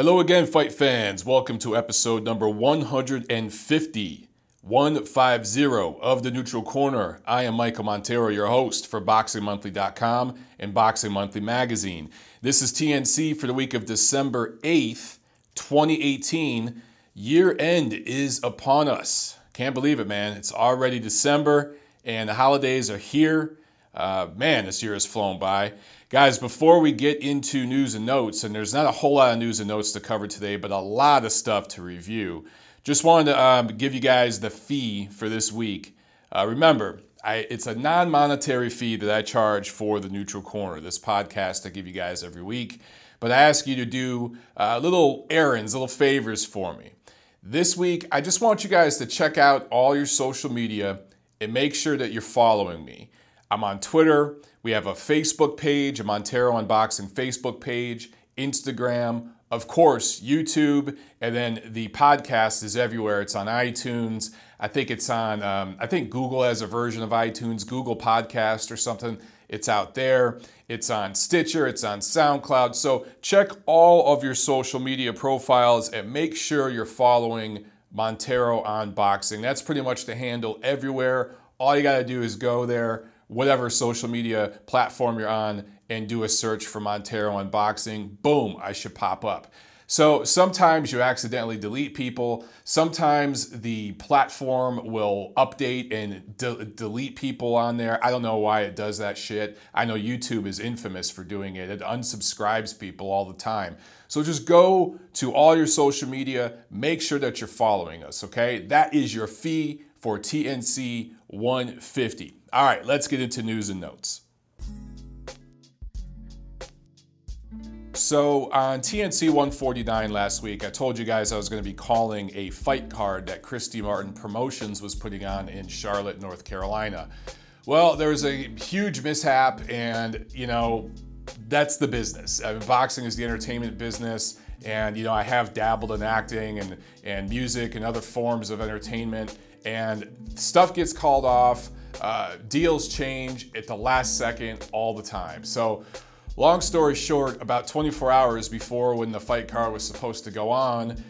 Hello again, fight fans. Welcome to episode number 150, 150 of the Neutral Corner. I am Michael Montero, your host for BoxingMonthly.com and Boxing Monthly Magazine. This is TNC for the week of December 8th, 2018. Year end is upon us. Can't believe it, man. It's already December and the holidays are here. Uh, man, this year has flown by. Guys, before we get into news and notes, and there's not a whole lot of news and notes to cover today, but a lot of stuff to review, just wanted to um, give you guys the fee for this week. Uh, remember, I, it's a non monetary fee that I charge for the Neutral Corner, this podcast I give you guys every week. But I ask you to do uh, little errands, little favors for me. This week, I just want you guys to check out all your social media and make sure that you're following me. I'm on Twitter. We have a Facebook page, a Montero Unboxing Facebook page, Instagram, of course, YouTube, and then the podcast is everywhere. It's on iTunes. I think it's on, um, I think Google has a version of iTunes, Google Podcast or something. It's out there. It's on Stitcher. It's on SoundCloud. So check all of your social media profiles and make sure you're following Montero Unboxing. That's pretty much the handle everywhere. All you got to do is go there whatever social media platform you're on and do a search for Montero unboxing, boom, I should pop up. So sometimes you accidentally delete people. Sometimes the platform will update and de- delete people on there. I don't know why it does that shit. I know YouTube is infamous for doing it. It unsubscribes people all the time. So just go to all your social media, make sure that you're following us, okay? That is your fee for TNC 150. All right, let's get into news and notes. So on TNC 149 last week, I told you guys I was going to be calling a fight card that Christy Martin Promotions was putting on in Charlotte, North Carolina. Well, there was a huge mishap, and you know, that's the business. I mean, boxing is the entertainment business, and you know, I have dabbled in acting and, and music and other forms of entertainment and stuff gets called off. Uh, deals change at the last second all the time. So, long story short, about 24 hours before when the fight card was supposed to go on,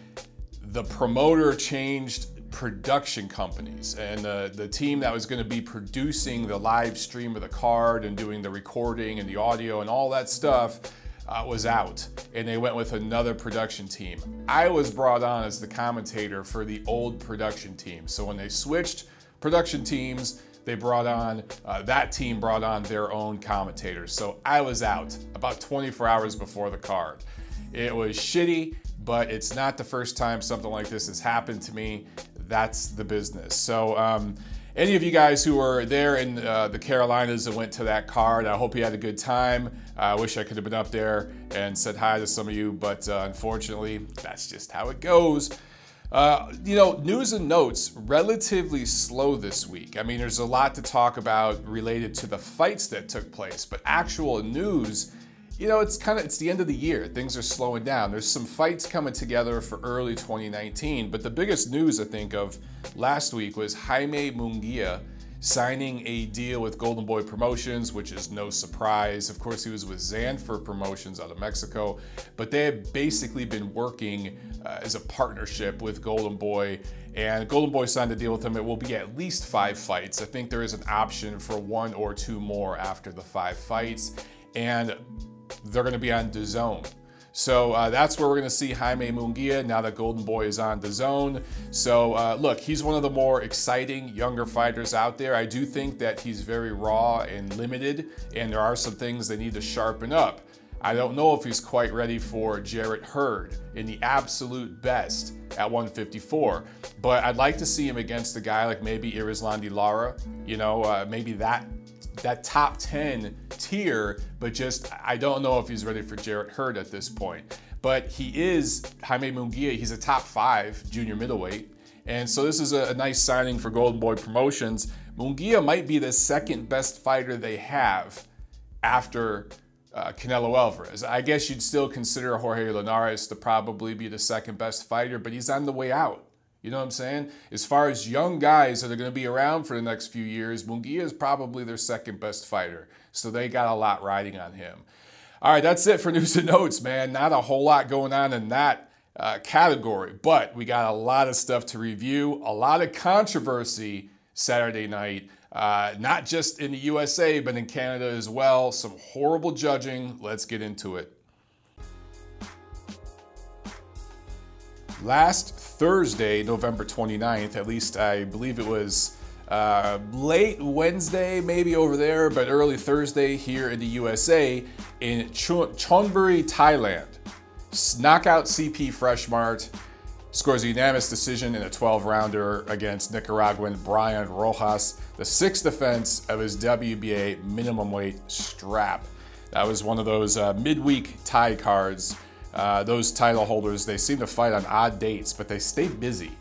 the promoter changed production companies and uh, the team that was going to be producing the live stream of the card and doing the recording and the audio and all that stuff uh, was out and they went with another production team. I was brought on as the commentator for the old production team. So when they switched production teams, they brought on, uh, that team brought on their own commentators. So I was out about 24 hours before the card. It was shitty, but it's not the first time something like this has happened to me. That's the business. So, um, any of you guys who were there in uh, the Carolinas and went to that card, I hope you had a good time. I wish I could have been up there and said hi to some of you, but uh, unfortunately, that's just how it goes. Uh, you know, news and notes relatively slow this week. I mean, there's a lot to talk about related to the fights that took place, but actual news you know, it's kind of it's the end of the year. Things are slowing down. There's some fights coming together for early 2019, but the biggest news I think of last week was Jaime Munguia signing a deal with Golden Boy Promotions, which is no surprise. Of course, he was with Zanfer Promotions out of Mexico, but they have basically been working uh, as a partnership with Golden Boy. And Golden Boy signed a deal with him. It will be at least five fights. I think there is an option for one or two more after the five fights. And they're going to be on DAZN. So uh, that's where we're going to see Jaime Munguia now that Golden Boy is on DAZN. So uh, look, he's one of the more exciting younger fighters out there. I do think that he's very raw and limited, and there are some things they need to sharpen up. I don't know if he's quite ready for Jarrett Hurd in the absolute best at 154, but I'd like to see him against a guy like maybe Erislandy Lara. You know, uh, maybe that that top 10 tier, but just I don't know if he's ready for Jarrett Hurd at this point. But he is Jaime Munguia. He's a top five junior middleweight. And so this is a, a nice signing for Golden Boy Promotions. Munguia might be the second best fighter they have after uh, Canelo Alvarez. I guess you'd still consider Jorge Linares to probably be the second best fighter, but he's on the way out. You know what I'm saying? As far as young guys that are going to be around for the next few years, Munguia is probably their second best fighter. So they got a lot riding on him. All right, that's it for news and notes, man. Not a whole lot going on in that uh, category, but we got a lot of stuff to review, a lot of controversy Saturday night, uh, not just in the USA, but in Canada as well. Some horrible judging. Let's get into it. Last Thursday, November 29th, at least I believe it was uh, late Wednesday, maybe over there, but early Thursday here in the USA in Ch- Chonburi, Thailand. Knockout CP Freshmart scores a unanimous decision in a 12 rounder against Nicaraguan Byron Rojas, the sixth defense of his WBA minimum weight strap. That was one of those uh, midweek Thai cards. Uh, those title holders, they seem to fight on odd dates, but they stay busy.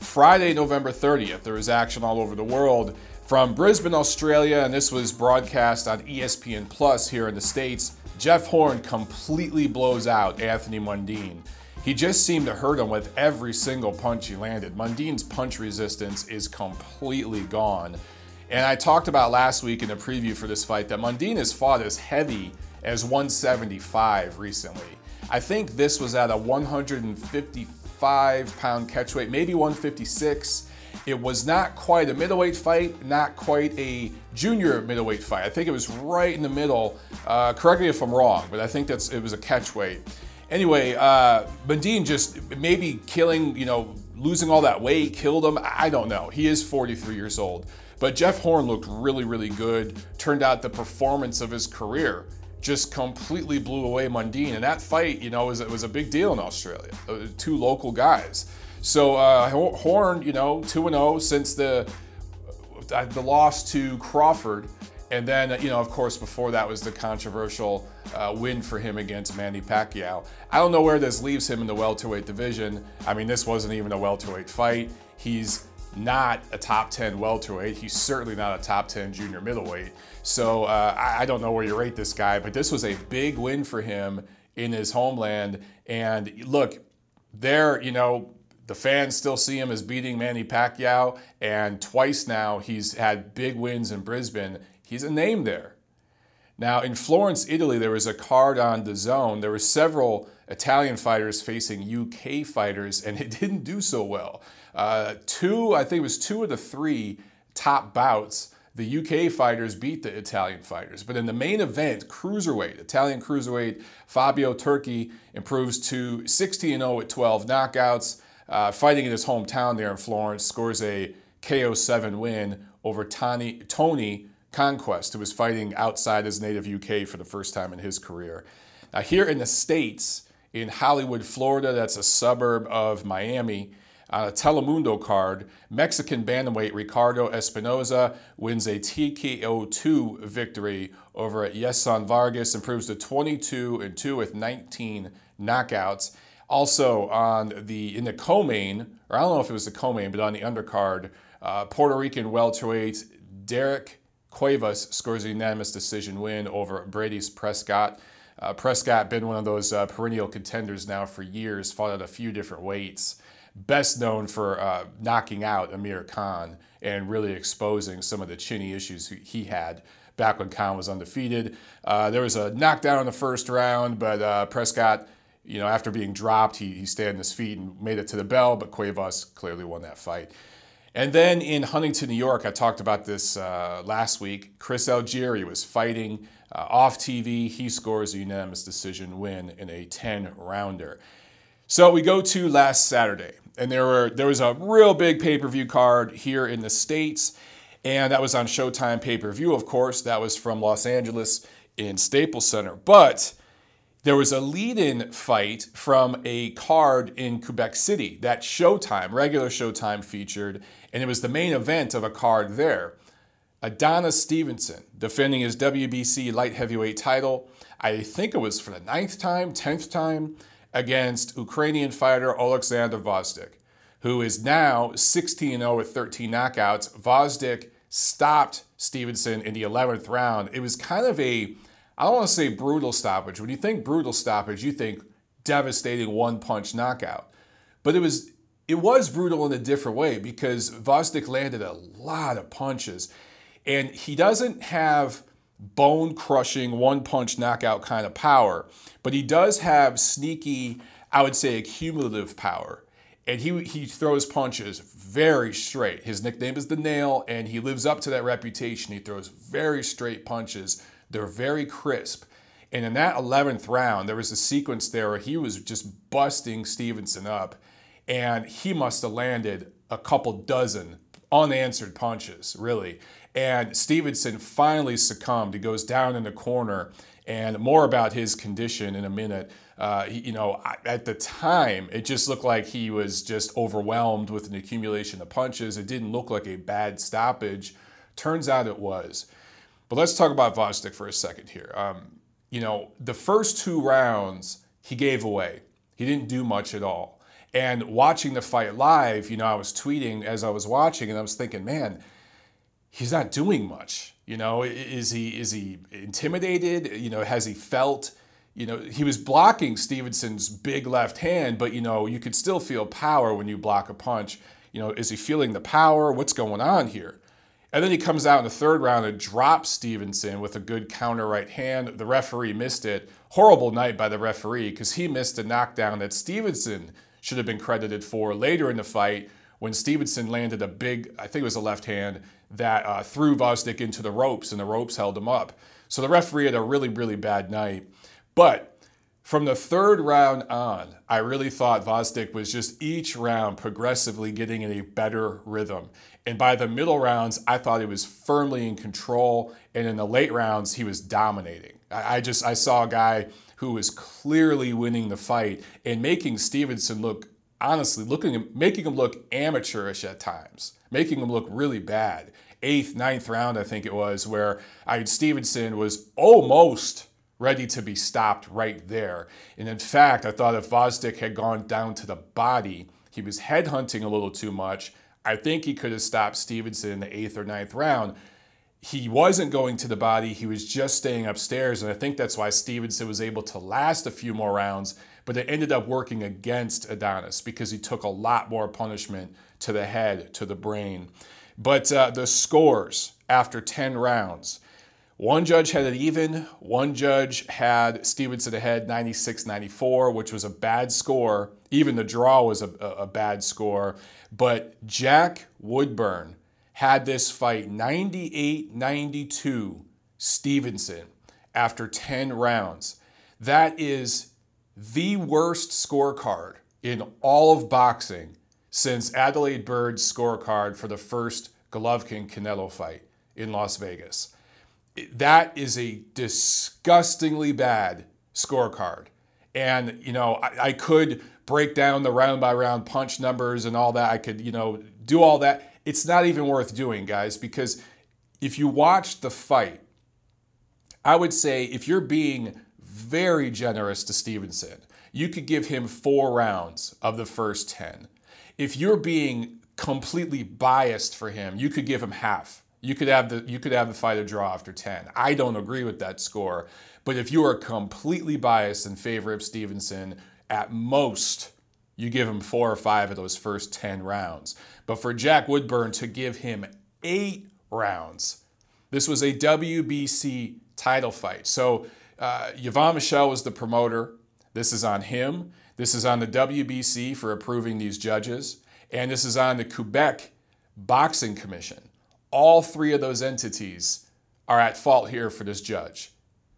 Friday, November 30th, there was action all over the world from Brisbane, Australia, and this was broadcast on ESPN Plus here in the States. Jeff Horn completely blows out Anthony Mundine. He just seemed to hurt him with every single punch he landed. Mundine's punch resistance is completely gone. And I talked about last week in the preview for this fight that Mundine has fought as heavy as 175 recently. I think this was at a 155 pound catchweight, maybe 156. It was not quite a middleweight fight, not quite a junior middleweight fight. I think it was right in the middle. Uh, correct me if I'm wrong, but I think that's it was a catchweight. Anyway, uh, just maybe killing, you know, losing all that weight killed him. I don't know. He is 43 years old. But Jeff Horn looked really, really good. Turned out the performance of his career just completely blew away Mundine. And that fight, you know, was, was a big deal in Australia. Uh, two local guys. So uh, Horn, you know, 2 0 since the, uh, the loss to Crawford. And then, you know, of course, before that was the controversial uh, win for him against Manny Pacquiao. I don't know where this leaves him in the welterweight division. I mean, this wasn't even a welterweight fight. He's not a top 10 welterweight. He's certainly not a top 10 junior middleweight. So uh, I, I, don't know where you rate this guy, but this was a big win for him in his homeland. And look, there, you know, the fans still see him as beating Manny Pacquiao, and twice now he's had big wins in Brisbane. He's a name there. Now, in Florence, Italy, there was a card on DAZN. There were several Italian fighters facing UK fighters, and it didn't do so well. Uh, two, I think it was two of the three top bouts the UK fighters beat the Italian fighters. But in the main event, cruiserweight, Italian cruiserweight, Fabio Turchi improves to 16 0 with 12 knockouts. Uh, fighting in his hometown there in Florence, scores a KO 7 win over Tony, Tony Conquest, who was fighting outside his native UK for the first time in his career. Now, here in the States, in Hollywood, Florida, that's a suburb of Miami, on a Telemundo card, Mexican bantamweight Ricardo Espinoza wins a TKO2 victory over Yeson Vargas, improves to 22 and 2 with 19 knockouts. Also on the in the co-main, or I don't know if it was the co-main, but on the undercard, uh, Puerto Rican welterweight Derek Cuevas scores a unanimous decision win over Breidis Prescott. Uh, Prescott been one of those uh, perennial contenders now for years, fought at a few different weights best known for uh, knocking out Amir Khan and really exposing some of the chinny issues he had back when Khan was undefeated. Uh, there was a knockdown in the first round, but uh, Prescott, you know, after being dropped, he, he stayed on his feet and made it to the bell, but Cuevas clearly won that fight. And then in Huntington, New York, I talked about this uh, last week. Chris Algieri was fighting uh, off TV. He scores a unanimous decision win in a 10 rounder. So we go to last Saturday and there were there was a real big pay-per-view card here in the states and that was on Showtime pay-per-view of course. That was from Los Angeles in Staples Center. But there was a lead-in fight from a card in Quebec City that Showtime regular Showtime featured and it was the main event of a card there. Adonis Stevenson defending his WBC light heavyweight title. I think it was for the ninth time 10th time against Ukrainian fighter Oleksandr Gvozdyk, who is now 16 0 with 13 knockouts. Gvozdyk stopped Stevenson in the 11th round. It was kind of a, I don't want to say brutal stoppage. When you think brutal stoppage, you think devastating one punch knockout. But it was it was brutal in a different way because Gvozdyk landed a lot of punches. And he doesn't have bone crushing, one punch knockout kind of power. But he does have sneaky, I would say, accumulative power. And he, he throws punches very straight. His nickname is the Nail, and he lives up to that reputation. He throws very straight punches, they're very crisp. And in that 11th round, there was a sequence there where he was just busting Stevenson up, and he must have landed a couple dozen unanswered punches, really. And Stevenson finally succumbed. He goes down in the corner, and more about his condition in a minute. Uh, he, you know, at the time, it just looked like he was just overwhelmed with an accumulation of punches. It didn't look like a bad stoppage. Turns out it was. But let's talk about Gvozdyk for a second here. Um, you know, the first two rounds he gave away. He didn't do much at all. And watching the fight live, you know, I was tweeting as I was watching, and I was thinking, man, he's not doing much. You know, is he is he intimidated? You know, has he felt? You know, he was blocking Stevenson's big left hand, but you know, you could still feel power when you block a punch. You know, is he feeling the power? What's going on here? And then he comes out in the third round and drops Stevenson with a good counter right hand. The referee missed it. Horrible night by the referee because he missed a knockdown that Stevenson should have been credited for later in the fight when Stevenson landed a big, I think it was a left hand, that uh, threw Gvozdyk into the ropes and the ropes held him up. So the referee had a really, really bad night. But from the third round on, I really thought Gvozdyk was just each round progressively getting in a better rhythm. And by the middle rounds, I thought he was firmly in control. And in the late rounds, he was dominating. I, I just I saw a guy who was clearly winning the fight and making Stevenson look honestly looking making him look amateurish at times, making him look really bad. Eighth, ninth round, I think it was, where I Stevenson was almost ready to be stopped right there. And in fact, I thought if Gvozdyk had gone down to the body, he was headhunting a little too much. I think he could have stopped Stevenson in the eighth or ninth round he wasn't going to the body, he was just staying upstairs. And I think that's why Stevenson was able to last a few more rounds, but it ended up working against Adonis because he took a lot more punishment to the head, to the brain. But uh, the scores after 10 rounds one judge had it even, one judge had Stevenson ahead 96 94, which was a bad score. Even the draw was a, a bad score. But Jack Woodburn had this fight 98 92 Stevenson after 10 rounds. That is the worst scorecard in all of boxing since Adalaide Byrd's scorecard for the first Golovkin Canelo fight in Las Vegas. That is a disgustingly bad scorecard. And, you know, I, I could break down the round by round punch numbers and all that. I could, you know, do all that it's not even worth doing, guys, because if you watch the fight, I would say if you're being very generous to Stevenson, you could give him four rounds of the first 10. If you're being completely biased for him, you could give him half. You could have the you could have the fight a draw after 10. I don't agree with that score, but if you are completely biased in favor of Stevenson, at most you give him four or five of those first 10 rounds. But for Jack Woodburn to give him eight rounds, this was a WBC title fight. So uh, Yvon Michel was the promoter. This is on him. This is on the WBC for approving these judges. And this is on the Quebec Boxing Commission. All three of those entities are at fault here for this judge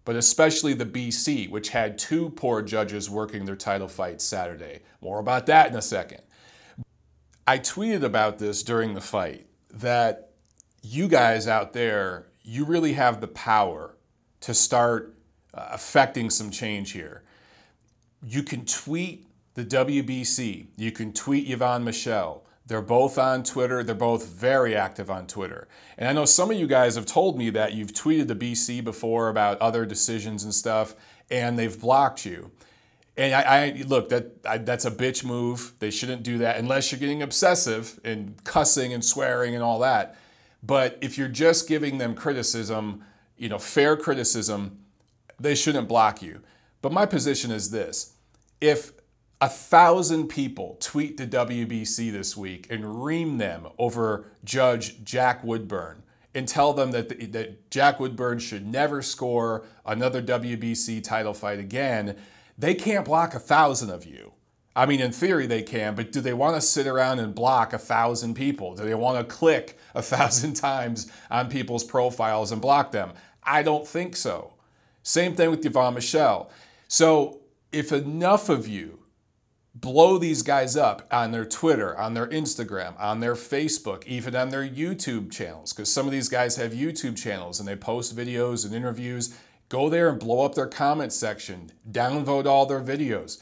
but especially the BC, which had two poor judges working their title fight Saturday. More about that in a second. I tweeted about this during the fight that you guys out there, you really have the power to start uh, affecting some change here. You can tweet the WBC, you can tweet Yvon Michel. they're both on Twitter. They're both very active on Twitter. And I know some of you guys have told me that you've tweeted the BC before about other decisions and stuff, and they've blocked you. And I, I look that I, that's a bitch move. They shouldn't do that unless you're getting obsessive and cussing and swearing and all that. But if you're just giving them criticism, you know, fair criticism, they shouldn't block you. But my position is this: if a thousand people tweet the WBC this week and ream them over Judge Jack Woodburn and tell them that, the, that Jack Woodburn should never score another WBC title fight again, they can't block a thousand of you. I mean, in theory they can, but do they want to sit around and block a thousand people? Do they want to click a thousand times on people's profiles and block them? I don't think so. Same thing with Yvon Michel. So if enough of you blow these guys up on their Twitter, on their Instagram, on their Facebook, even on their YouTube channels, because some of these guys have YouTube channels and they post videos and interviews. Go there and blow up their comment section, downvote all their videos.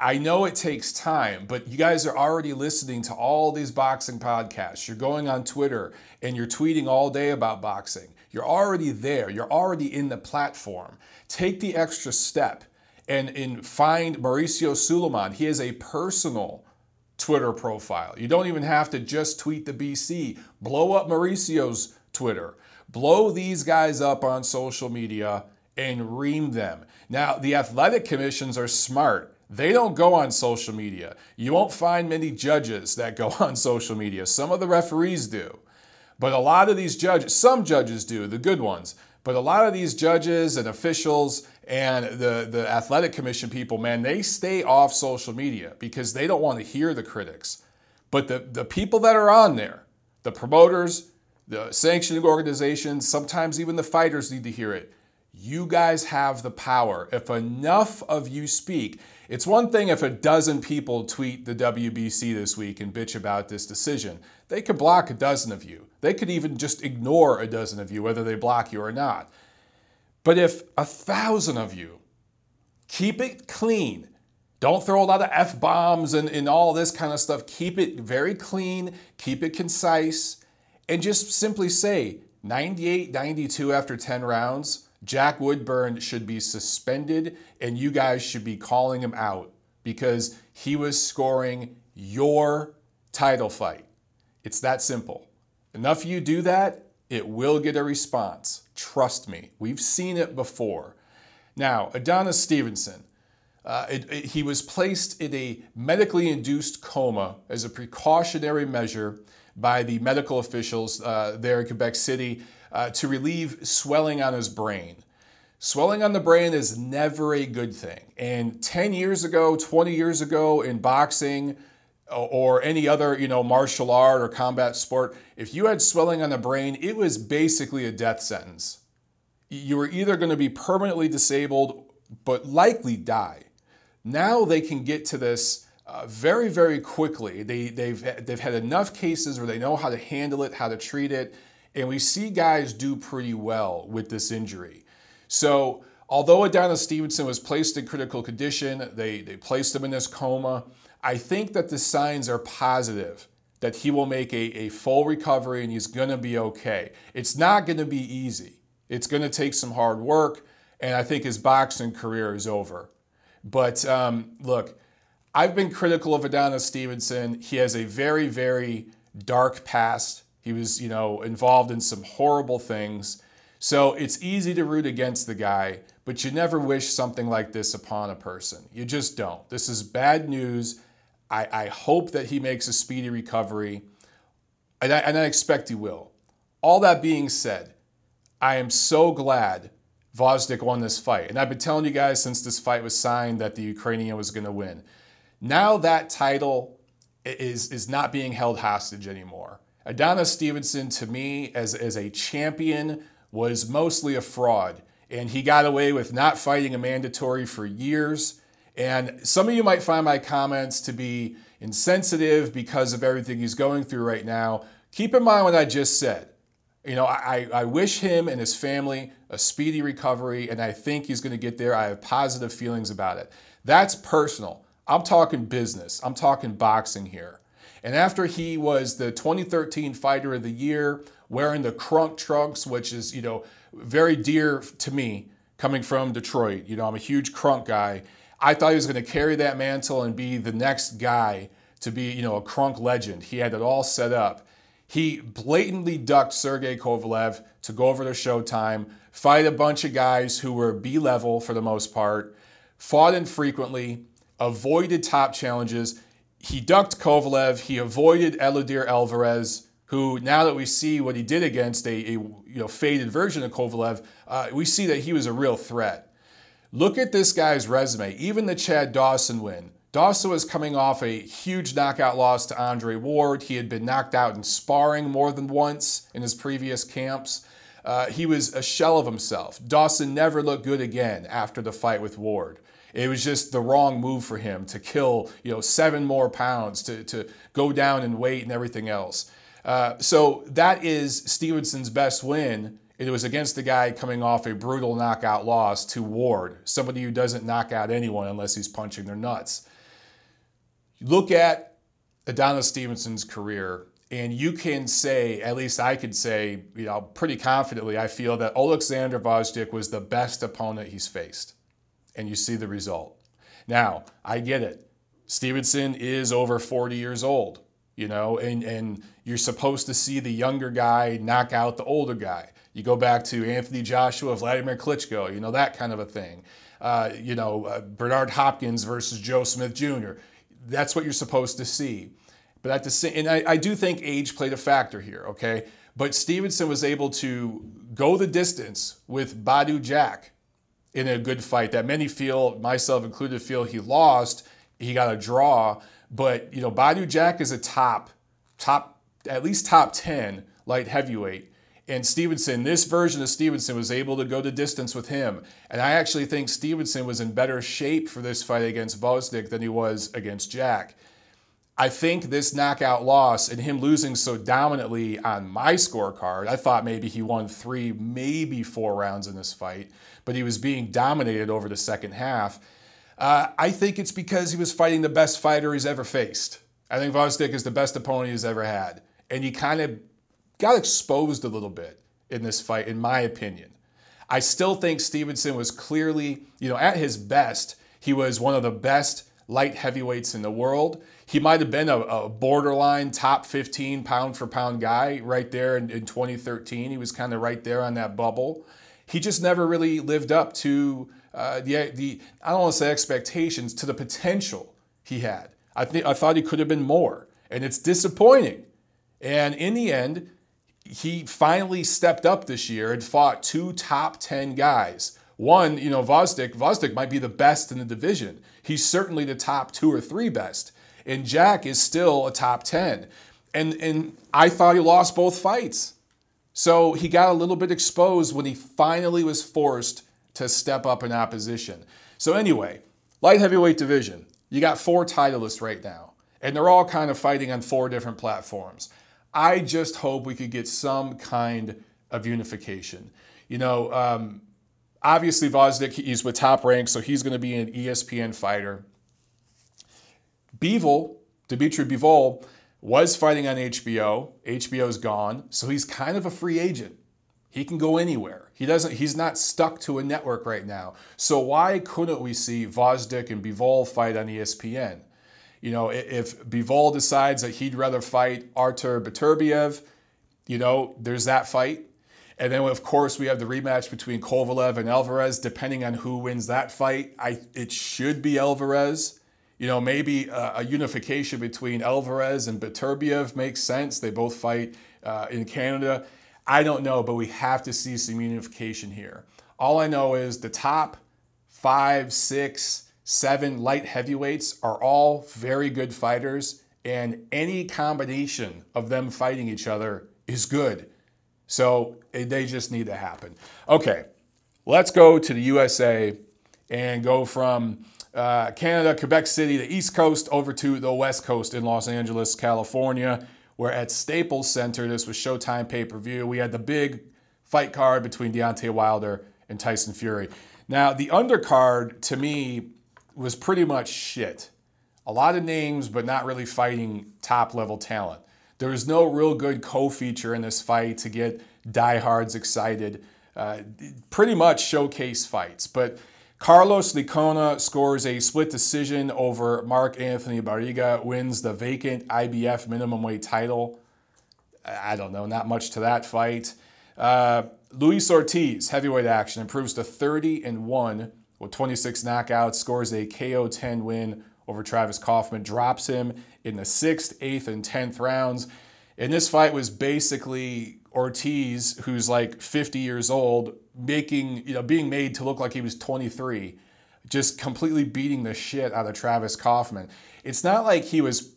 I know it takes time, but you guys are already listening to all these boxing podcasts. You're going on Twitter and you're tweeting all day about boxing. You're already there. You're already in the platform. Take the extra step and, and find Mauricio Sulaiman. He has a personal Twitter profile. You don't even have to just tweet the BC. Blow up Mauricio's Twitter. Blow these guys up on social media and ream them. Now, the athletic commissions are smart they don't go on social media. You won't find many judges that go on social media. Some of the referees do. But a lot of these judges, some judges do, the good ones, but a lot of these judges and officials and the, the athletic commission people, man, they stay off social media because they don't want to hear the critics. But the, the people that are on there, the promoters, the sanctioning organizations, sometimes even the fighters need to hear it. You guys have the power. If enough of you speak, it's one thing if a dozen people tweet the WBC this week and bitch about this decision. They could block a dozen of you. They could even just ignore a dozen of you, whether they block you or not. But if a thousand of you keep it clean, don't throw a lot of F bombs and, and all this kind of stuff, keep it very clean, keep it concise, and just simply say 98 92 after 10 rounds Jack Woodburn should be suspended and you guys should be calling him out because he was scoring your title fight. It's that simple. Enough you do that, it will get a response. Trust me, we've seen it before. Now, Adonis Stevenson, uh, it, it, he was placed in a medically induced coma as a precautionary measure by the medical officials uh, there in Quebec City uh, to relieve swelling on his brain. Swelling on the brain is never a good thing. And 10 years ago, 20 years ago in boxing or any other, you know, martial art or combat sport, if you had swelling on the brain, it was basically a death sentence. You were either going to be permanently disabled but likely die. Now they can get to this uh, very, very quickly. They, they've, they've had enough cases where they know how to handle it, how to treat it, and we see guys do pretty well with this injury. So, although Adonis Stevenson was placed in critical condition, they, they placed him in this coma, I think that the signs are positive that he will make a, a full recovery and he's going to be okay. It's not going to be easy, it's going to take some hard work, and I think his boxing career is over. But um, look, I've been critical of Adonis Stevenson. He has a very, very dark past. He was, you know, involved in some horrible things. So it's easy to root against the guy, but you never wish something like this upon a person. You just don't. This is bad news. I, I hope that he makes a speedy recovery, and I, and I expect he will. All that being said, I am so glad Gvozdyk won this fight. And I've been telling you guys since this fight was signed that the Ukrainian was going to win. Now that title is, is not being held hostage anymore. Adonis Stevenson, to me, as, as a champion, was mostly a fraud. And he got away with not fighting a mandatory for years. And some of you might find my comments to be insensitive because of everything he's going through right now. Keep in mind what I just said. You know, I, I wish him and his family a speedy recovery, and I think he's going to get there. I have positive feelings about it. That's personal. I'm talking business, I'm talking boxing here. And after he was the 2013 Fighter of the Year, wearing the Kronk trunks, which is, you know, very dear to me coming from Detroit. You know, I'm a huge Kronk guy. I thought he was going to carry that mantle and be the next guy to be, you know, a Kronk legend. He had it all set up. He blatantly ducked Sergey Kovalev to go over to Showtime, fight a bunch of guys who were B level for the most part, fought infrequently, avoided top challenges. He ducked Kovalev. He avoided Eleider Alvarez who now that we see what he did against a, a you know faded version of Kovalev, uh, we see that he was a real threat. Look at this guy's resume. Even the Chad Dawson win. Dawson was coming off a huge knockout loss to Andre Ward. He had been knocked out in sparring more than once in his previous camps. Uh, he was a shell of himself. Dawson never looked good again after the fight with Ward. It was just the wrong move for him to kill, you know, seven more pounds, to, to go down in weight and everything else. Uh, so that is Stevenson's best win. It was against the guy coming off a brutal knockout loss to Ward, somebody who doesn't knock out anyone unless he's punching their nuts. Look at Adonis Stevenson's career, and you can say, at least I could say, you know, pretty confidently, I feel that Alexander Gvozdyk was the best opponent he's faced. And you see the result. Now, I get it. Stevenson is over 40 years old you know, and, and you're supposed to see the younger guy knock out the older guy. You go back to Anthony Joshua, Vladimir Klitschko, you know, that kind of a thing. Uh, you know, uh, Bernard Hopkins versus Joe Smith Jr. That's what you're supposed to see. But at the same, and I, I do think age played a factor here, okay? But Stevenson was able to go the distance with Badou Jack in a good fight that many feel, myself included, feel he lost. He got a draw but you know, Badou Jack is a top, top, at least top ten light heavyweight. And Stevenson, this version of Stevenson was able to go the distance with him. And I actually think Stevenson was in better shape for this fight against Gvozdyk than he was against Jack. I think this knockout loss and him losing so dominantly on my scorecard, I thought maybe he won three, maybe four rounds in this fight, but he was being dominated over the second half. Uh, I think it's because he was fighting the best fighter he's ever faced. I think Gvozdyk is the best opponent he's ever had. And he kind of got exposed a little bit in this fight, in my opinion. I still think Stevenson was clearly, you know, at his best, he was one of the best light heavyweights in the world. He might have been a, a borderline top 15 pound for pound guy right there in, in 2013. He was kind of right there on that bubble. He just never really lived up to uh, the, the I don't want to say expectations to the potential he had. I think I thought he could have been more, and it's disappointing. And in the end, he finally stepped up this year and fought two top ten guys. One, you know, Gvozdyk. Gvozdyk might be the best in the division. He's certainly the top two or three best. And Jack is still a top ten. And and I thought he lost both fights. So he got a little bit exposed when he finally was forced to step up in opposition. So, anyway, light heavyweight division, you got four titleists right now, and they're all kind of fighting on four different platforms. I just hope we could get some kind of unification. You know, um, obviously Gvozdyk, he's with top rank, so he's going to be an ESPN fighter. Bivol, Dmitry Bivol, was fighting on HBO. HBO's gone, so he's kind of a free agent. He can go anywhere. He doesn't. He's not stuck to a network right now. So why couldn't we see Gvozdyk and Bivol fight on ESPN? You know, if Bivol decides that he'd rather fight Artur Beterbiev, you know, there's that fight. And then, of course, we have the rematch between Kovalev and Alvarez. Depending on who wins that fight, I it should be Alvarez. You know, maybe a, a unification between Alvarez and Beterbiev makes sense. They both fight uh, in Canada. I don't know, but we have to see some unification here. All I know is the top five, six, seven light heavyweights are all very good fighters, and any combination of them fighting each other is good. So they just need to happen. Okay, let's go to the USA and go from uh, Canada, Quebec City, the East Coast, over to the West Coast in Los Angeles, California where at Staples Center, this was Showtime pay per view, we had the big fight card between Deontay Wilder and Tyson Fury. Now, the undercard to me was pretty much shit. A lot of names, but not really fighting top level talent. There was no real good co feature in this fight to get diehards excited. Uh, pretty much showcase fights, but Carlos Licona scores a split decision over Mark Anthony Barriga, wins the vacant IBF minimum weight title. I don't know, not much to that fight. Uh, Luis Ortiz, heavyweight action, improves to 30 and 1 with 26 knockouts, scores a KO 10 win over Travis Kauffman, drops him in the sixth, eighth, and tenth rounds. And this fight was basically Ortiz, who's like 50 years old, making, you know, being made to look like he was 23, just completely beating the shit out of Travis Kauffman. It's not like he was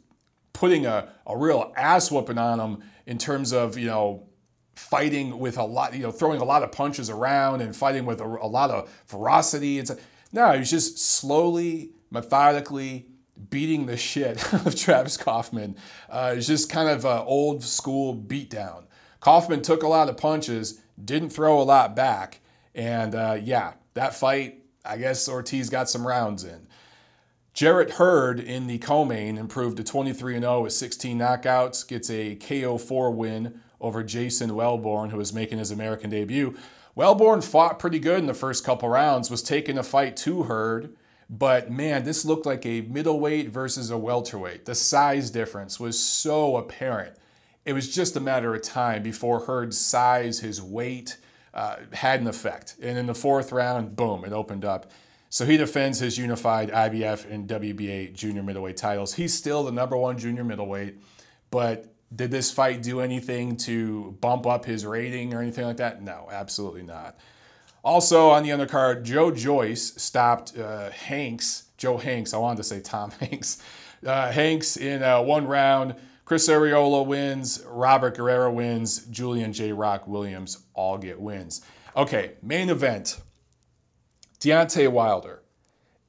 putting a, a real ass whooping on him in terms of, you know, fighting with a lot, you know, throwing a lot of punches around and fighting with a, a lot of ferocity. It's no, he was just slowly, methodically beating the shit of Travis Kauffman. Uh, it's just kind of an old school beatdown. Kauffman took a lot of punches, didn't throw a lot back, and uh, yeah, that fight, I guess Ortiz got some rounds in. Jarrett Hurd in the co-main improved to 23 0 with 16 knockouts, gets a KO4 win over Jason Welborn, who was making his American debut. Welborn fought pretty good in the first couple rounds, was taking a fight to Hurd, but man, this looked like a middleweight versus a welterweight. The size difference was so apparent. It was just a matter of time before Hurd's size, his weight, uh, had an effect. And in the fourth round, boom, it opened up. So he defends his unified IBF and WBA junior middleweight titles. He's still the number one junior middleweight, but did this fight do anything to bump up his rating or anything like that? No, absolutely not. Also on the undercard, Joe Joyce stopped uh, Hanks, Joe Hanks, I wanted to say Tom Hanks, uh, Hanks in uh, one round. Chris Arreola wins, Robert Guerrero wins, Julian J. Rock Williams all get wins. Okay, main event Deontay Wilder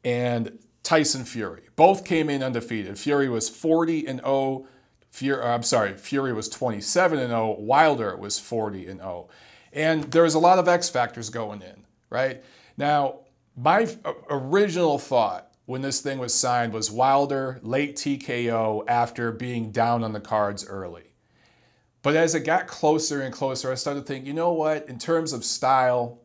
and Tyson Fury. Both came in undefeated. Fury was 40 and 0 Fury, uh, I'm sorry, Fury was 27 and 0. Wilder was 40 and 0. And there was a lot of X factors going in, right? Now, my original thought when this thing was signed was Wilder late TKO after being down on the cards early. But as it got closer and closer, I started thinking, you know what? In terms of style,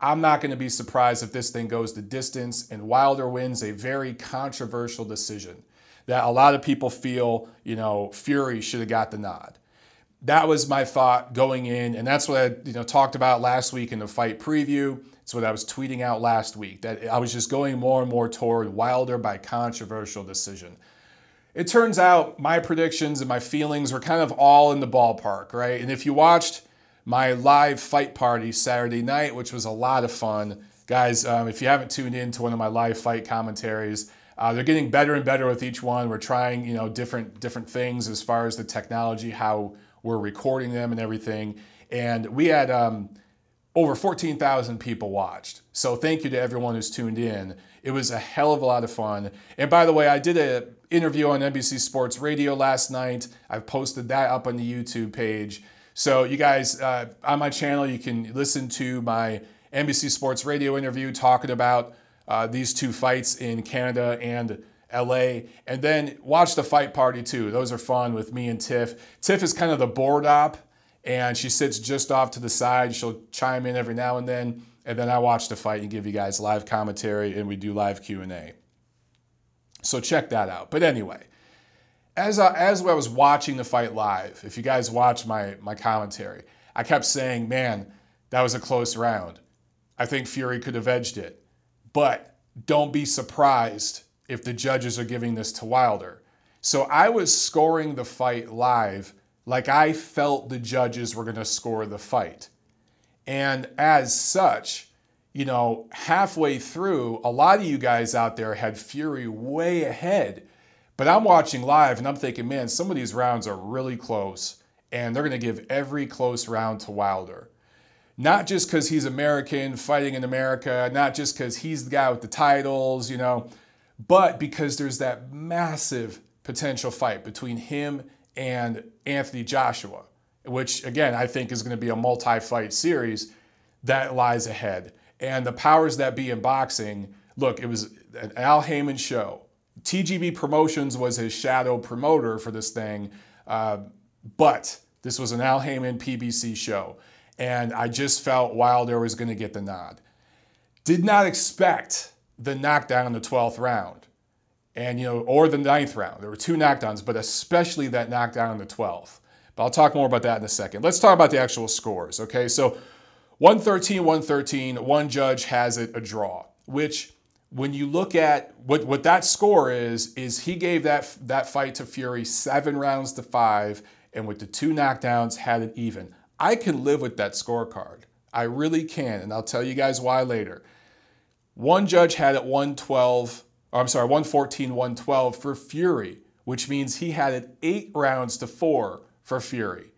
I'm not going to be surprised if this thing goes the distance and Wilder wins a very controversial decision that a lot of people feel, you know, Fury should have got the nod. That was my thought going in, and that's what I, you know, talked about last week in the fight preview. It's what I was tweeting out last week that I was just going more and more toward Wilder by controversial decision. It turns out my predictions and my feelings were kind of all in the ballpark, right? And if you watched my live fight party Saturday night, which was a lot of fun, guys, um, if you haven't tuned in to one of my live fight commentaries, uh, they're getting better and better with each one. We're trying, you know, different different things as far as the technology, how we're recording them and everything. And we had um, over 14,000 people watched. So thank you to everyone who's tuned in. It was a hell of a lot of fun. And by the way, I did an interview on NBC Sports Radio last night. I've posted that up on the YouTube page. So you guys uh, on my channel, you can listen to my NBC Sports Radio interview talking about uh, these two fights in Canada and LA, and then watch the fight party too. Those are fun with me and Tiff. Tiff is kind of the board op, and she sits just off to the side. She'll chime in every now and then, and then I watch the fight and give you guys live commentary, and we do live Q and A. So check that out. But anyway, as I, as I was watching the fight live, if you guys watch my my commentary, I kept saying, "Man, that was a close round. I think Fury could have edged it." But don't be surprised if the judges are giving this to Wilder. So I was scoring the fight live like I felt the judges were going to score the fight. And as such, you know, halfway through, a lot of you guys out there had Fury way ahead. But I'm watching live and I'm thinking, man, some of these rounds are really close. And they're going to give every close round to Wilder not just because he's American fighting in America, not just because he's the guy with the titles, you know, but because there's that massive potential fight between him and Anthony Joshua, which again, I think is going to be a multi fight series that lies ahead. And the powers that be in boxing look, it was an Al Haymon show. TGB Promotions was his shadow promoter for this thing, uh, but this was an Al Haymon PBC show and I just felt Wilder was going to get the nod. Did not expect the knockdown in the 12th round, and you know, or the ninth round. There were two knockdowns, but especially that knockdown in the 12th. But I'll talk more about that in a second. Let's talk about the actual scores. Okay, so 113, 113. One judge has it a draw, which when you look at what, what that score is, is he gave that that fight to Fury seven rounds to five, and with the two knockdowns had it even. I can live with that scorecard. I really can, and I'll tell you guys why later. One judge had it 112, or I'm sorry, 114, 112 for Fury, which means he had it eight rounds to four for Fury,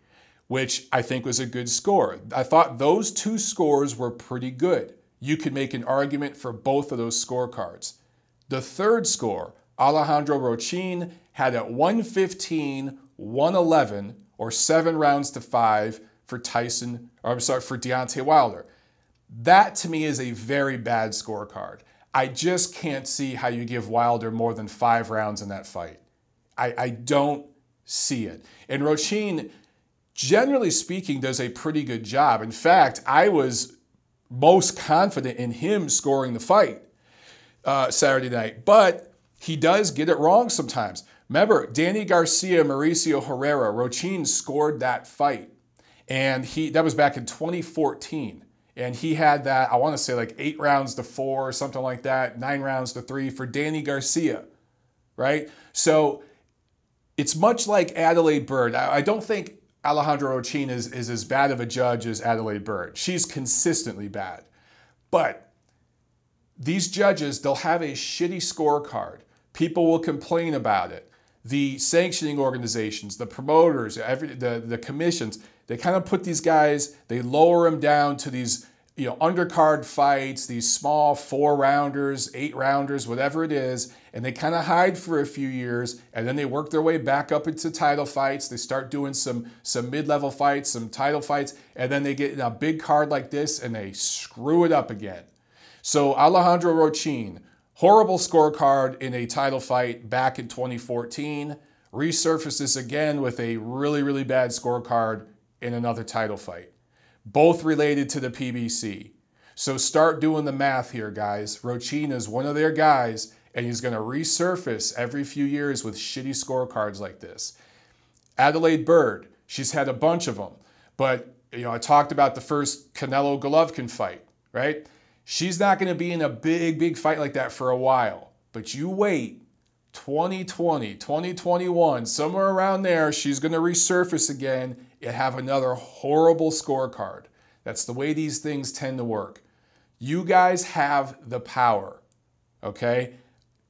which I think was a good score. I thought those two scores were pretty good. You could make an argument for both of those scorecards. The third score, Alejandro Rochin had it 115, 111, or seven rounds to five for Tyson, or I'm sorry, for Deontay Wilder. That to me is a very bad scorecard. I just can't see how you give Wilder more than five rounds in that fight. I, I don't see it. And Rochin, generally speaking, does a pretty good job. In fact, I was most confident in him scoring the fight uh, Saturday night, but he does get it wrong sometimes. Remember, Danny Garcia, Mauricio Herrera, Rochin scored that fight. And he that was back in 2014. And he had that, I want to say like eight rounds to four or something like that, nine rounds to three for Danny Garcia, right? So it's much like Adalaide Byrd. I don't think Alejandro Rochin is, is as bad of a judge as Adalaide Byrd. She's consistently bad. But these judges, they'll have a shitty scorecard. People will complain about it. The sanctioning organizations, the promoters, every, the, the commissions, they kind of put these guys, they lower them down to these you know undercard fights, these small four rounders, eight rounders, whatever it is, and they kind of hide for a few years, and then they work their way back up into title fights. They start doing some some mid-level fights, some title fights, and then they get in a big card like this and they screw it up again. So Alejandro Rochin, horrible scorecard in a title fight back in 2014, resurfaces again with a really really bad scorecard in another title fight, both related to the PBC. So start doing the math here, guys. Rochin is one of their guys, and he's going to resurface every few years with shitty scorecards like this. Adalaide Byrd, she's had a bunch of them, but you know I talked about the first Canelo Golovkin fight, right? She's not going to be in a big, big fight like that for a while. But you wait 2020, 2021, somewhere around there, she's going to resurface again have another horrible scorecard. That's the way these things tend to work. You guys have the power, okay?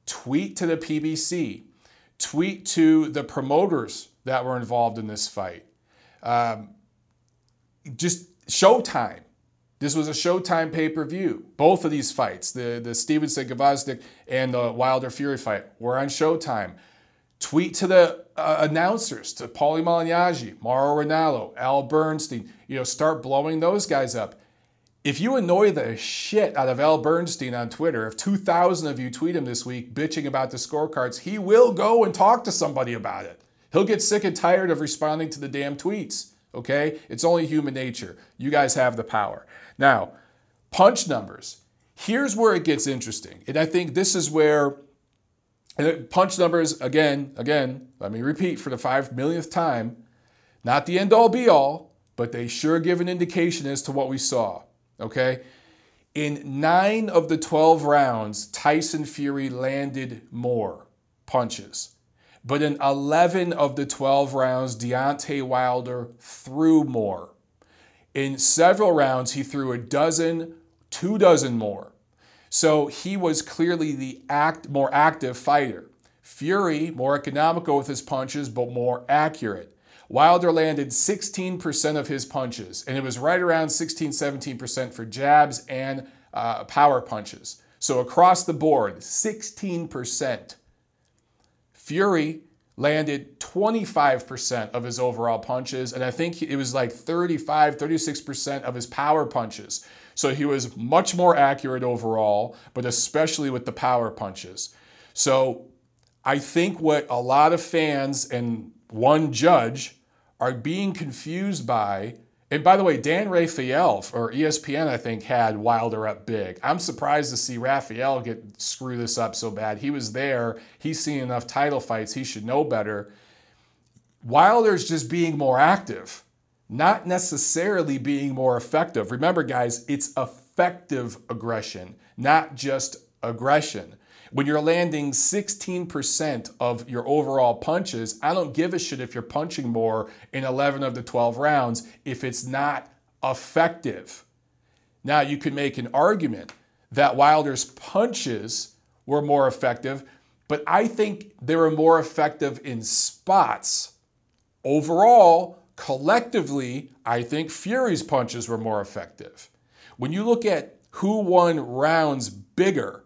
Tweet to the PBC, tweet to the promoters that were involved in this fight. Um, just Showtime. This was a Showtime pay per view. Both of these fights, the, the Stevenson Gvozdyk and the Wilder Fury fight, were on Showtime. Tweet to the uh, announcers, to Paulie Malignaggi, Mauro Ranallo, Al Bernstein. You know, start blowing those guys up. If you annoy the shit out of Al Bernstein on Twitter, if 2,000 of you tweet him this week bitching about the scorecards, he will go and talk to somebody about it. He'll get sick and tired of responding to the damn tweets. Okay? It's only human nature. You guys have the power. Now, punch numbers. Here's where it gets interesting. And I think this is where and punch numbers, again, again, let me repeat for the five millionth time, not the end all be all, but they sure give an indication as to what we saw. Okay? In nine of the 12 rounds, Tyson Fury landed more punches. But in 11 of the 12 rounds, Deontay Wilder threw more. In several rounds, he threw a dozen, two dozen more. So he was clearly the act, more active fighter. Fury, more economical with his punches, but more accurate. Wilder landed 16% of his punches, and it was right around 16 17% for jabs and uh, power punches. So across the board, 16%. Fury landed 25% of his overall punches, and I think it was like 35, 36% of his power punches. So he was much more accurate overall, but especially with the power punches. So I think what a lot of fans and one judge are being confused by, and by the way, Dan Rafael or ESPN, I think, had Wilder up big. I'm surprised to see Rafael get screw this up so bad. He was there, he's seen enough title fights, he should know better. Wilder's just being more active not necessarily being more effective. Remember, guys, it's effective aggression, not just aggression. When you're landing 16% of your overall punches, I don't give a shit if you're punching more in 11 of the 12 rounds if it's not effective. Now, you could make an argument that Wilder's punches were more effective, but I think they were more effective in spots. Overall, collectively, I think Fury's punches were more effective. When you look at who won rounds bigger,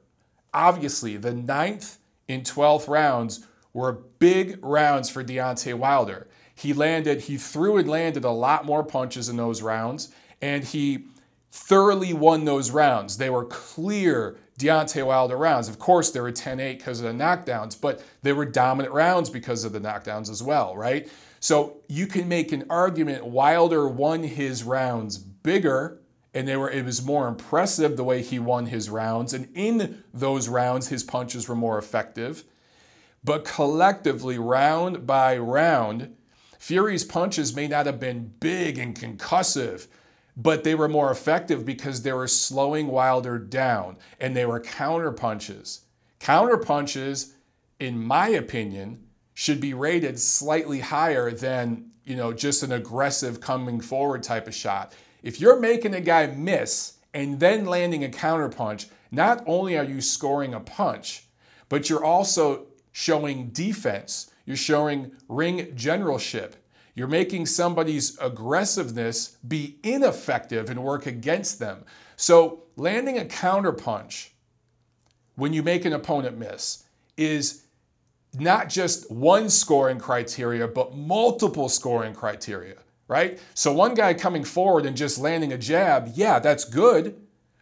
obviously the ninth and 12th rounds were big rounds for Deontay Wilder. He landed, he threw and landed a lot more punches in those rounds, and he thoroughly won those rounds. They were clear Deontay Wilder rounds. Of course, they were 10 8 because of the knockdowns, but they were dominant rounds because of the knockdowns as well, right? So you can make an argument Wilder won his rounds bigger and they were it was more impressive the way he won his rounds and in those rounds his punches were more effective. But collectively round by round, Fury's punches may not have been big and concussive, but they were more effective because they were slowing Wilder down and they were counter punches. Counter punches, in my opinion, should be rated slightly higher than, you know, just an aggressive coming forward type of shot. If you're making a guy miss and then landing a counter punch, not only are you scoring a punch, but you're also showing defense. You're showing ring generalship. You're making somebody's aggressiveness be ineffective and work against them. So, landing a counterpunch when you make an opponent miss is not just one scoring criteria, but multiple scoring criteria, right? So, one guy coming forward and just landing a jab, yeah, that's good.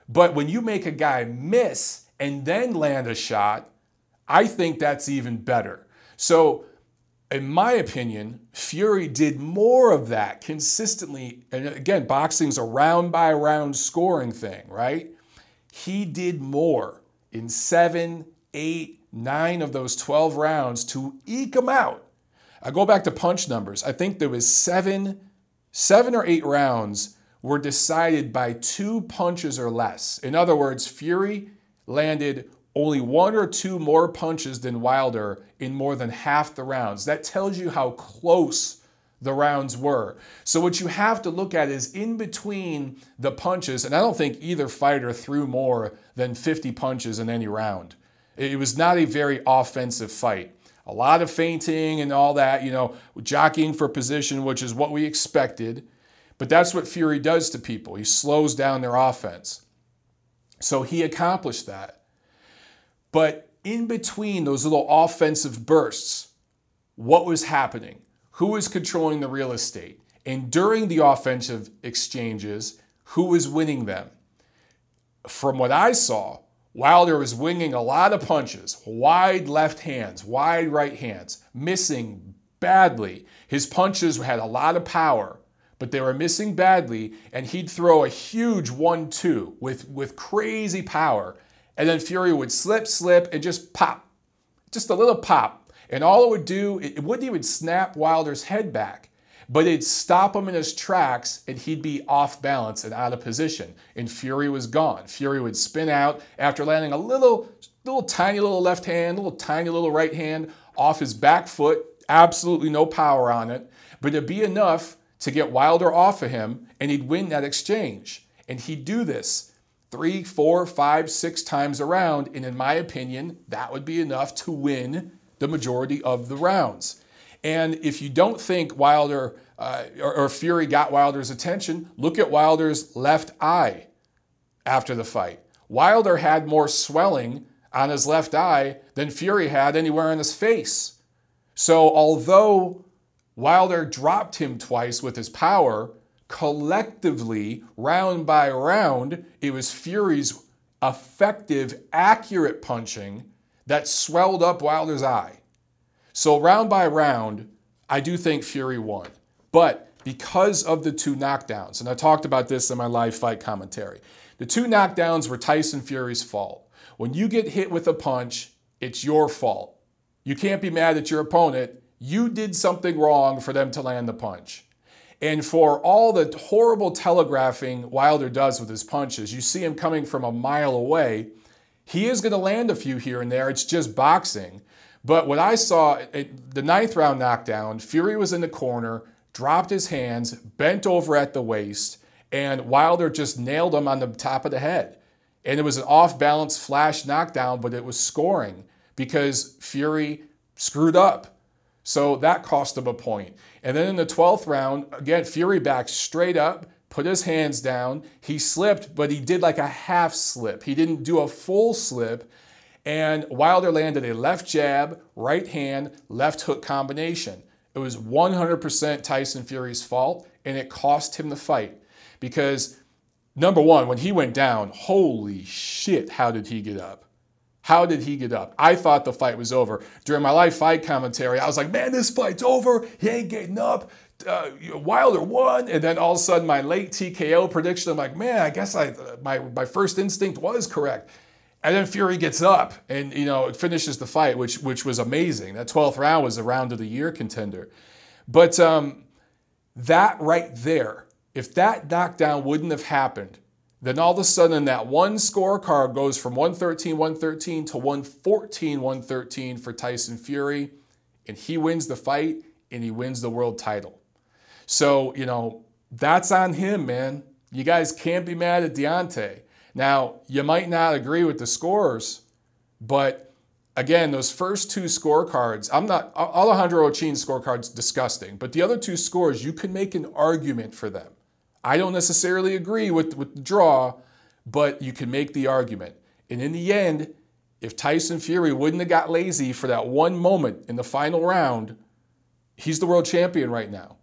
But when you make a guy miss and then land a shot, I think that's even better. So, in my opinion, Fury did more of that consistently. And again, boxing's a round by round scoring thing, right? He did more in seven, eight, nine of those 12 rounds to eke them out. I go back to punch numbers. I think there was seven, seven or eight rounds were decided by two punches or less. In other words, Fury landed only one or two more punches than Wilder in more than half the rounds. That tells you how close the rounds were. So, what you have to look at is in between the punches, and I don't think either fighter threw more than 50 punches in any round. It was not a very offensive fight. A lot of feinting and all that, you know, jockeying for position, which is what we expected. But that's what Fury does to people. He slows down their offense. So he accomplished that. But in between those little offensive bursts, what was happening? Who was controlling the real estate? And during the offensive exchanges, who was winning them? From what I saw, Wilder was winging a lot of punches, wide left hands, wide right hands, missing badly. His punches had a lot of power, but they were missing badly, and he'd throw a huge one-two with, with crazy power, and then Fury would slip, slip, and just pop. Just a little pop. And all it would do, it wouldn't even snap Wilder's head back, but it'd stop him in his tracks and he'd be off balance and out of position. And Fury was gone. Fury would spin out after landing a little, little tiny little left hand, a little tiny little right hand off his back foot, absolutely no power on it, but it'd be enough to get Wilder off of him and he'd win that exchange. And he'd do this three, four, five, six times around. And in my opinion, that would be enough to win the majority of the rounds. And if you don't think Wilder uh, or, or Fury got Wilder's attention, look at Wilder's left eye after the fight. Wilder had more swelling on his left eye than Fury had anywhere on his face. So, although Wilder dropped him twice with his power, collectively, round by round, it was Fury's effective, accurate punching that swelled up Wilder's eye. So, round by round, I do think Fury won. But because of the two knockdowns, and I talked about this in my live fight commentary, the two knockdowns were Tyson Fury's fault. When you get hit with a punch, it's your fault. You can't be mad at your opponent. You did something wrong for them to land the punch. And for all the horrible telegraphing Wilder does with his punches, you see him coming from a mile away. He is going to land a few here and there. It's just boxing. But what I saw, it, the ninth round knockdown, Fury was in the corner, dropped his hands, bent over at the waist, and Wilder just nailed him on the top of the head. And it was an off balance flash knockdown, but it was scoring because Fury screwed up. So that cost him a point. And then in the 12th round, again, Fury back straight up, put his hands down. He slipped, but he did like a half slip. He didn't do a full slip. And Wilder landed a left jab, right hand, left hook combination. It was 100% Tyson Fury's fault, and it cost him the fight. Because, number one, when he went down, holy shit, how did he get up? How did he get up? I thought the fight was over. During my live fight commentary, I was like, man, this fight's over. He ain't getting up. Uh, Wilder won. And then all of a sudden, my late TKO prediction, I'm like, man, I guess I my, my first instinct was correct. And then Fury gets up and you know finishes the fight, which which was amazing. That 12th round was a round of the year contender. But um, that right there, if that knockdown wouldn't have happened, then all of a sudden, that one scorecard goes from 113, 113 to 114, 113 for Tyson Fury, and he wins the fight and he wins the world title. So, you know, that's on him, man. You guys can't be mad at Deontay. Now, you might not agree with the scores, but again, those first two scorecards, I'm not, Alejandro Rochin's scorecard's disgusting, but the other two scores, you can make an argument for them. I don't necessarily agree with, with the draw, but you can make the argument. And in the end, if Tyson Fury wouldn't have got lazy for that one moment in the final round, he's the world champion right now.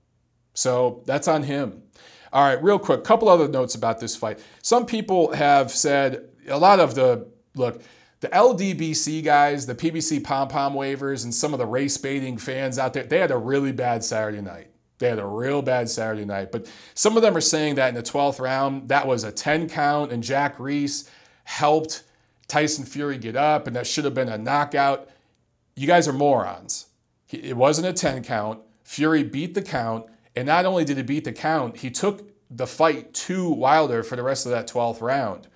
So that's on him. All right, real quick, couple other notes about this fight. Some people have said a lot of the look, the LDBC guys, the PBC pom pom waivers, and some of the race baiting fans out there, they had a really bad Saturday night. They had a real bad Saturday night. But some of them are saying that in the 12th round, that was a 10 count, and Jack Reiss helped Tyson Fury get up, and that should have been a knockout. You guys are morons. It wasn't a 10 count. Fury beat the count, and not only did he beat the count, he took the fight to Wilder for the rest of that 12th round.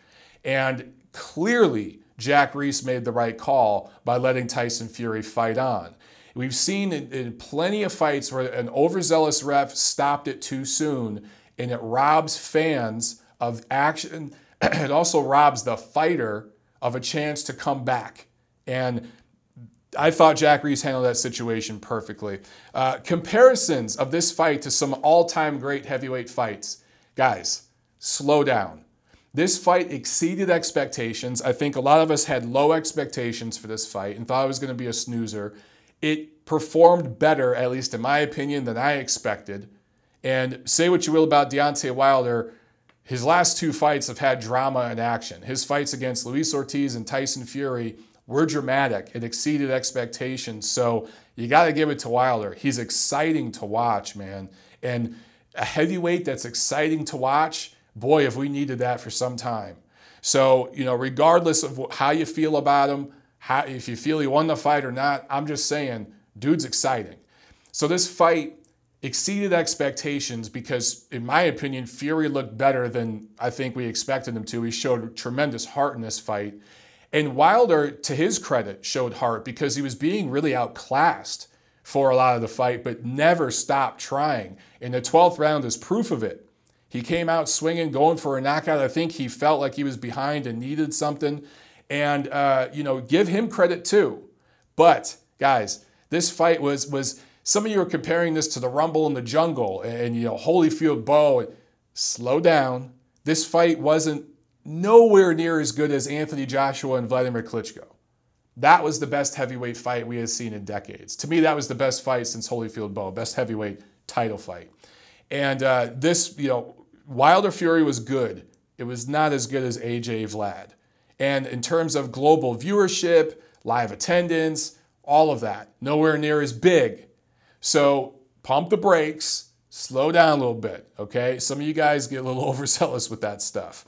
And clearly, Jack Reiss made the right call by letting Tyson Fury fight on. We've seen in, in plenty of fights where an overzealous ref stopped it too soon, and it robs fans of action. it also robs the fighter of a chance to come back. And I thought Jack Reiss handled that situation perfectly. Uh, comparisons of this fight to some all time great heavyweight fights. Guys, slow down. This fight exceeded expectations. I think a lot of us had low expectations for this fight and thought it was going to be a snoozer it performed better, at least in my opinion, than I expected. And say what you will about Deontay Wilder, his last two fights have had drama and action. His fights against Luis Ortiz and Tyson Fury were dramatic. It exceeded expectations. So you got to give it to Wilder. He's exciting to watch, man. And a heavyweight that's exciting to watch, boy, if we needed that for some time. So, you know, regardless of how you feel about him, how, if you feel he won the fight or not, I'm just saying, dude's exciting. So this fight exceeded expectations because, in my opinion, Fury looked better than I think we expected him to. He showed tremendous heart in this fight. And Wilder, to his credit, showed heart because he was being really outclassed for a lot of the fight, but never stopped trying. And the 12th round is proof of it. He came out swinging, going for a knockout. I think he felt like he was behind and needed something and uh, you know give him credit too. But guys, this fight was was some of you are comparing this to the Rumble in the Jungle and, and you know Holyfield Bowe. Slow down. This fight wasn't nowhere near as good as Anthony Joshua and Vladimir Klitschko. That was the best heavyweight fight we had seen in decades. To me, that was the best fight since Holyfield Bowe, best heavyweight title fight. And uh, this, you know, Wilder Fury was good. It was not as good as AJ Vlad. And in terms of global viewership, live attendance, all of that, nowhere near as big. So pump the brakes, slow down a little bit, okay? Some of you guys get a little overzealous with that stuff.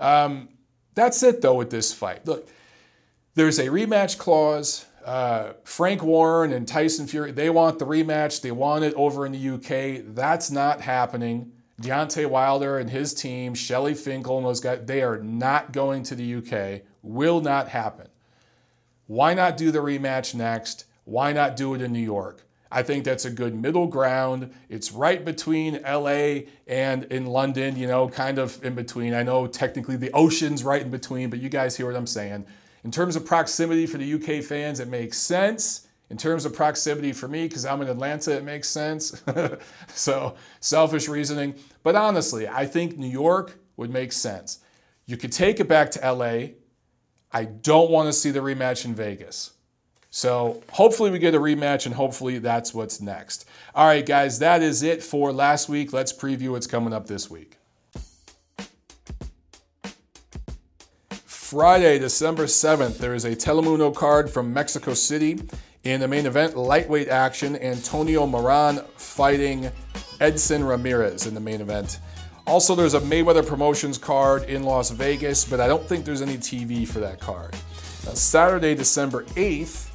Um, that's it, though, with this fight. Look, there's a rematch clause. Uh, Frank Warren and Tyson Fury, they want the rematch. They want it over in the UK. That's not happening. Deontay Wilder and his team, Shelly Finkel and those guys, they are not going to the UK. Will not happen. Why not do the rematch next? Why not do it in New York? I think that's a good middle ground. It's right between LA and in London, you know, kind of in between. I know technically the ocean's right in between, but you guys hear what I'm saying. In terms of proximity for the UK fans, it makes sense. In terms of proximity for me, because I'm in Atlanta, it makes sense. so, selfish reasoning. But honestly, I think New York would make sense. You could take it back to LA. I don't want to see the rematch in Vegas. So hopefully we get a rematch and hopefully that's what's next. All right, guys, that is it for last week. Let's preview what's coming up this week. Friday, December 7th, there is a Telemundo card from Mexico City. In the main event, lightweight action, Antonio Moran fighting Edson Ramirez in the main event. Also, there's a Mayweather Promotions card in Las Vegas, but I don't think there's any TV for that card. Now, Saturday, December 8th,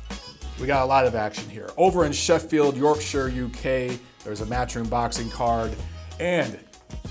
we got a lot of action here. Over in Sheffield, Yorkshire, UK, there's a matchroom boxing card. And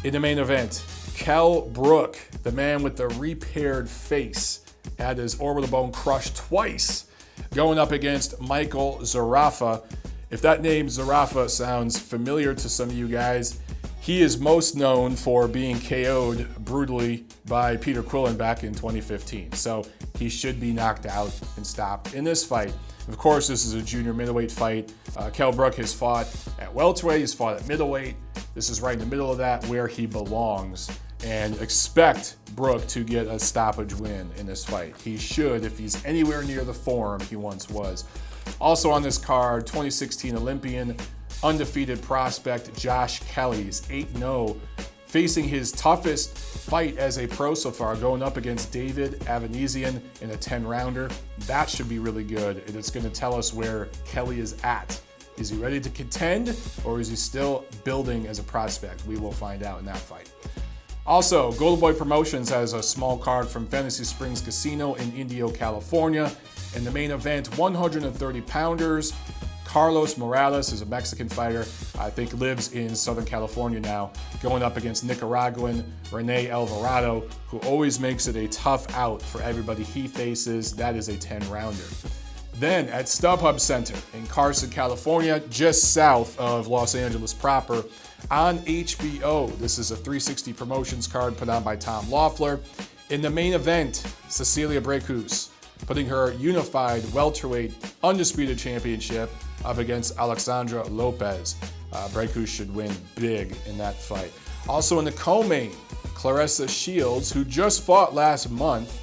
in the main event, Kell Brook, the man with the repaired face, had his orbital bone crushed twice, going up against Michael Zerafa. If that name Zerafa sounds familiar to some of you guys, he is most known for being KO'd brutally by Peter Quillin back in 2015. So he should be knocked out and stopped in this fight. Of course, this is a junior middleweight fight. Uh, Brook has fought at welterweight, he's fought at middleweight. This is right in the middle of that where he belongs. And expect Brook to get a stoppage win in this fight. He should if he's anywhere near the form he once was. Also on this card, 2016 Olympian undefeated prospect Josh Kelly's 8 0, facing his toughest fight as a pro so far, going up against David Avanesyan in a 10 rounder. That should be really good, and it's going to tell us where Kelly is at. Is he ready to contend, or is he still building as a prospect? We will find out in that fight. Also, Golden Boy Promotions has a small card from Fantasy Springs Casino in Indio, California. In the main event, 130 pounders. Carlos Morales is a Mexican fighter, I think lives in Southern California now, going up against Nicaraguan Rene Alvarado, who always makes it a tough out for everybody he faces. That is a 10 rounder. Then at StubHub Center in Carson, California, just south of Los Angeles proper, on HBO. This is a 360 promotions card put on by Tom Loeffler. In the main event, Cecilia Braekhus putting her unified welterweight undisputed championship up against Alexandra Lopez. Uh, Braekhus should win big in that fight. Also in the co-main, Claressa Shields, who just fought last month,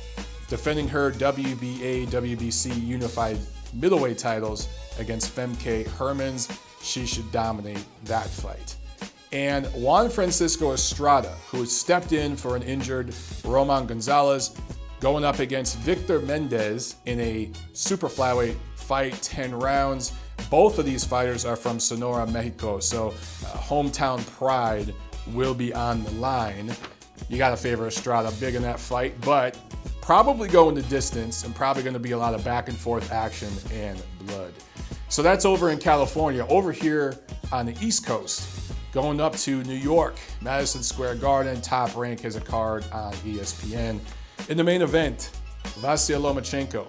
defending her WBA, WBC unified middleweight titles against Femke Hermans. She should dominate that fight. And Juan Francisco Estrada, who has stepped in for an injured Roman Gonzalez, going up against Victor Mendez in a super flyweight fight, 10 rounds. Both of these fighters are from Sonora, Mexico, so uh, hometown pride will be on the line. You got to favor Estrada big in that fight, but probably going the distance and probably going to be a lot of back and forth action and blood. So that's over in California. Over here on the East Coast, going up to New York, Madison Square Garden, top rank has a card on ESPN. In the main event, Vasyl Lomachenko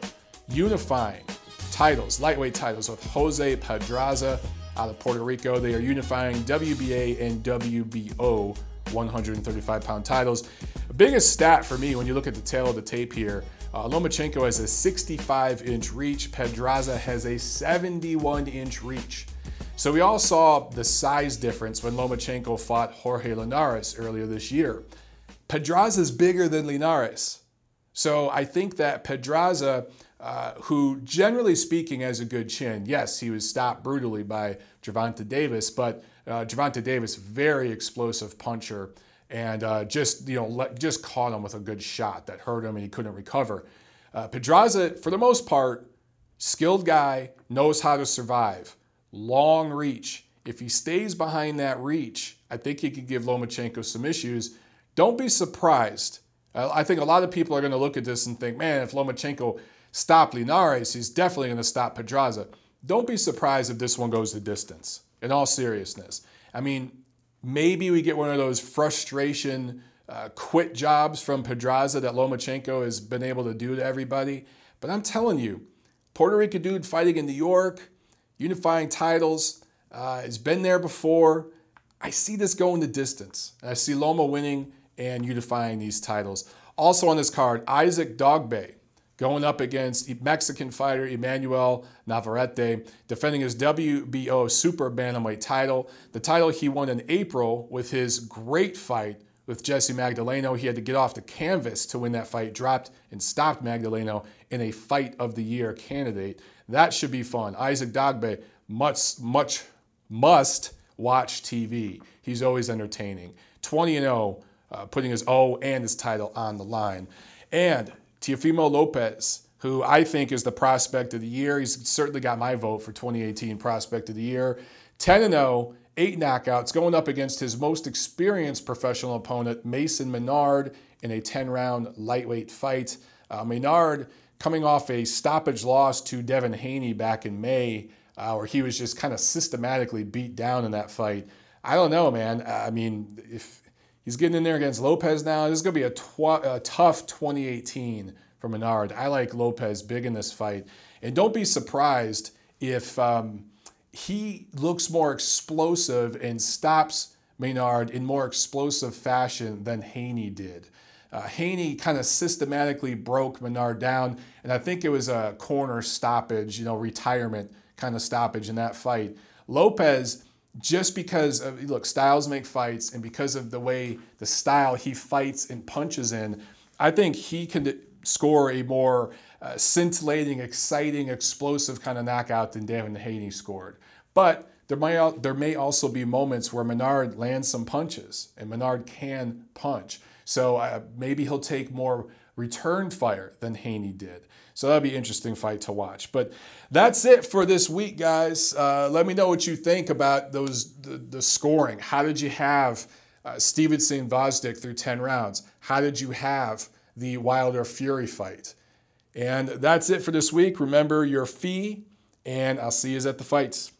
unifying titles, lightweight titles with Jose Pedraza out of Puerto Rico. They are unifying WBA and WBO 135 pound titles. Biggest stat for me when you look at the tail of the tape here uh, Lomachenko has a 65 inch reach, Pedraza has a 71 inch reach. So we all saw the size difference when Lomachenko fought Jorge Linares earlier this year. Pedraza is bigger than Linares. So I think that Pedraza uh, who, generally speaking, has a good chin. Yes, he was stopped brutally by Gervonta Davis, but uh, Gervonta Davis, very explosive puncher, and uh, just you know let, just caught him with a good shot that hurt him, and he couldn't recover. Uh, Pedraza, for the most part, skilled guy, knows how to survive. Long reach. If he stays behind that reach, I think he could give Lomachenko some issues. Don't be surprised. I think a lot of people are going to look at this and think, man, if Lomachenko stop Linares, he's definitely going to stop Pedraza. Don't be surprised if this one goes the distance, in all seriousness. I mean, maybe we get one of those frustration uh, quit jobs from Pedraza that Lomachenko has been able to do to everybody. But I'm telling you, Puerto Rican dude fighting in New York, unifying titles, uh, has been there before. I see this going the distance. And I see Loma winning and unifying these titles. Also on this card, Isaac Dogboe going up against Mexican fighter Emmanuel Navarrete, defending his WBO Super Bantamweight title. The title he won in April with his great fight with Jesse Magdaleno. He had to get off the canvas to win that fight, dropped and stopped Magdaleno in a fight of the year candidate. That should be fun. Isaac Dogboe, much, much must watch TV. He's always entertaining. 20 and 0, uh, putting his O and his title on the line. And Teofimo Lopez, who I think is the prospect of the year. He's certainly got my vote for 2018 prospect of the year. 10 and 0, eight knockouts, going up against his most experienced professional opponent, Mason Menard, in a 10 round lightweight fight. Uh, Menard coming off a stoppage loss to Devin Haney back in May, uh, where he was just kind of systematically beat down in that fight. I don't know, man. I mean, if he's getting in there against Lopez now, this is going to be a, tw- a tough 2018 for Menard. I like Lopez big in this fight. And don't be surprised if um, he looks more explosive and stops Menard in more explosive fashion than Haney did. Uh, Haney kind of systematically broke Menard down, and I think it was a corner stoppage, you know, retirement kind of stoppage in that fight. Lopez, just because of, look, styles make fights, and because of the way the style he fights and punches in, I think he can score a more uh, scintillating, exciting, explosive kind of knockout than Devin Haney scored. But there may, there may also be moments where Menard lands some punches, and Menard can punch. So uh, maybe he'll take more return fire than Haney did. So that'll be an interesting fight to watch. But that's it for this week, guys. Uh, let me know what you think about those the, the scoring. How did you have uh, Stevenson Gvozdyk through 10 rounds? How did you have the Wilder Fury fight? And that's it for this week. Remember your fee, and I'll see you at the fights.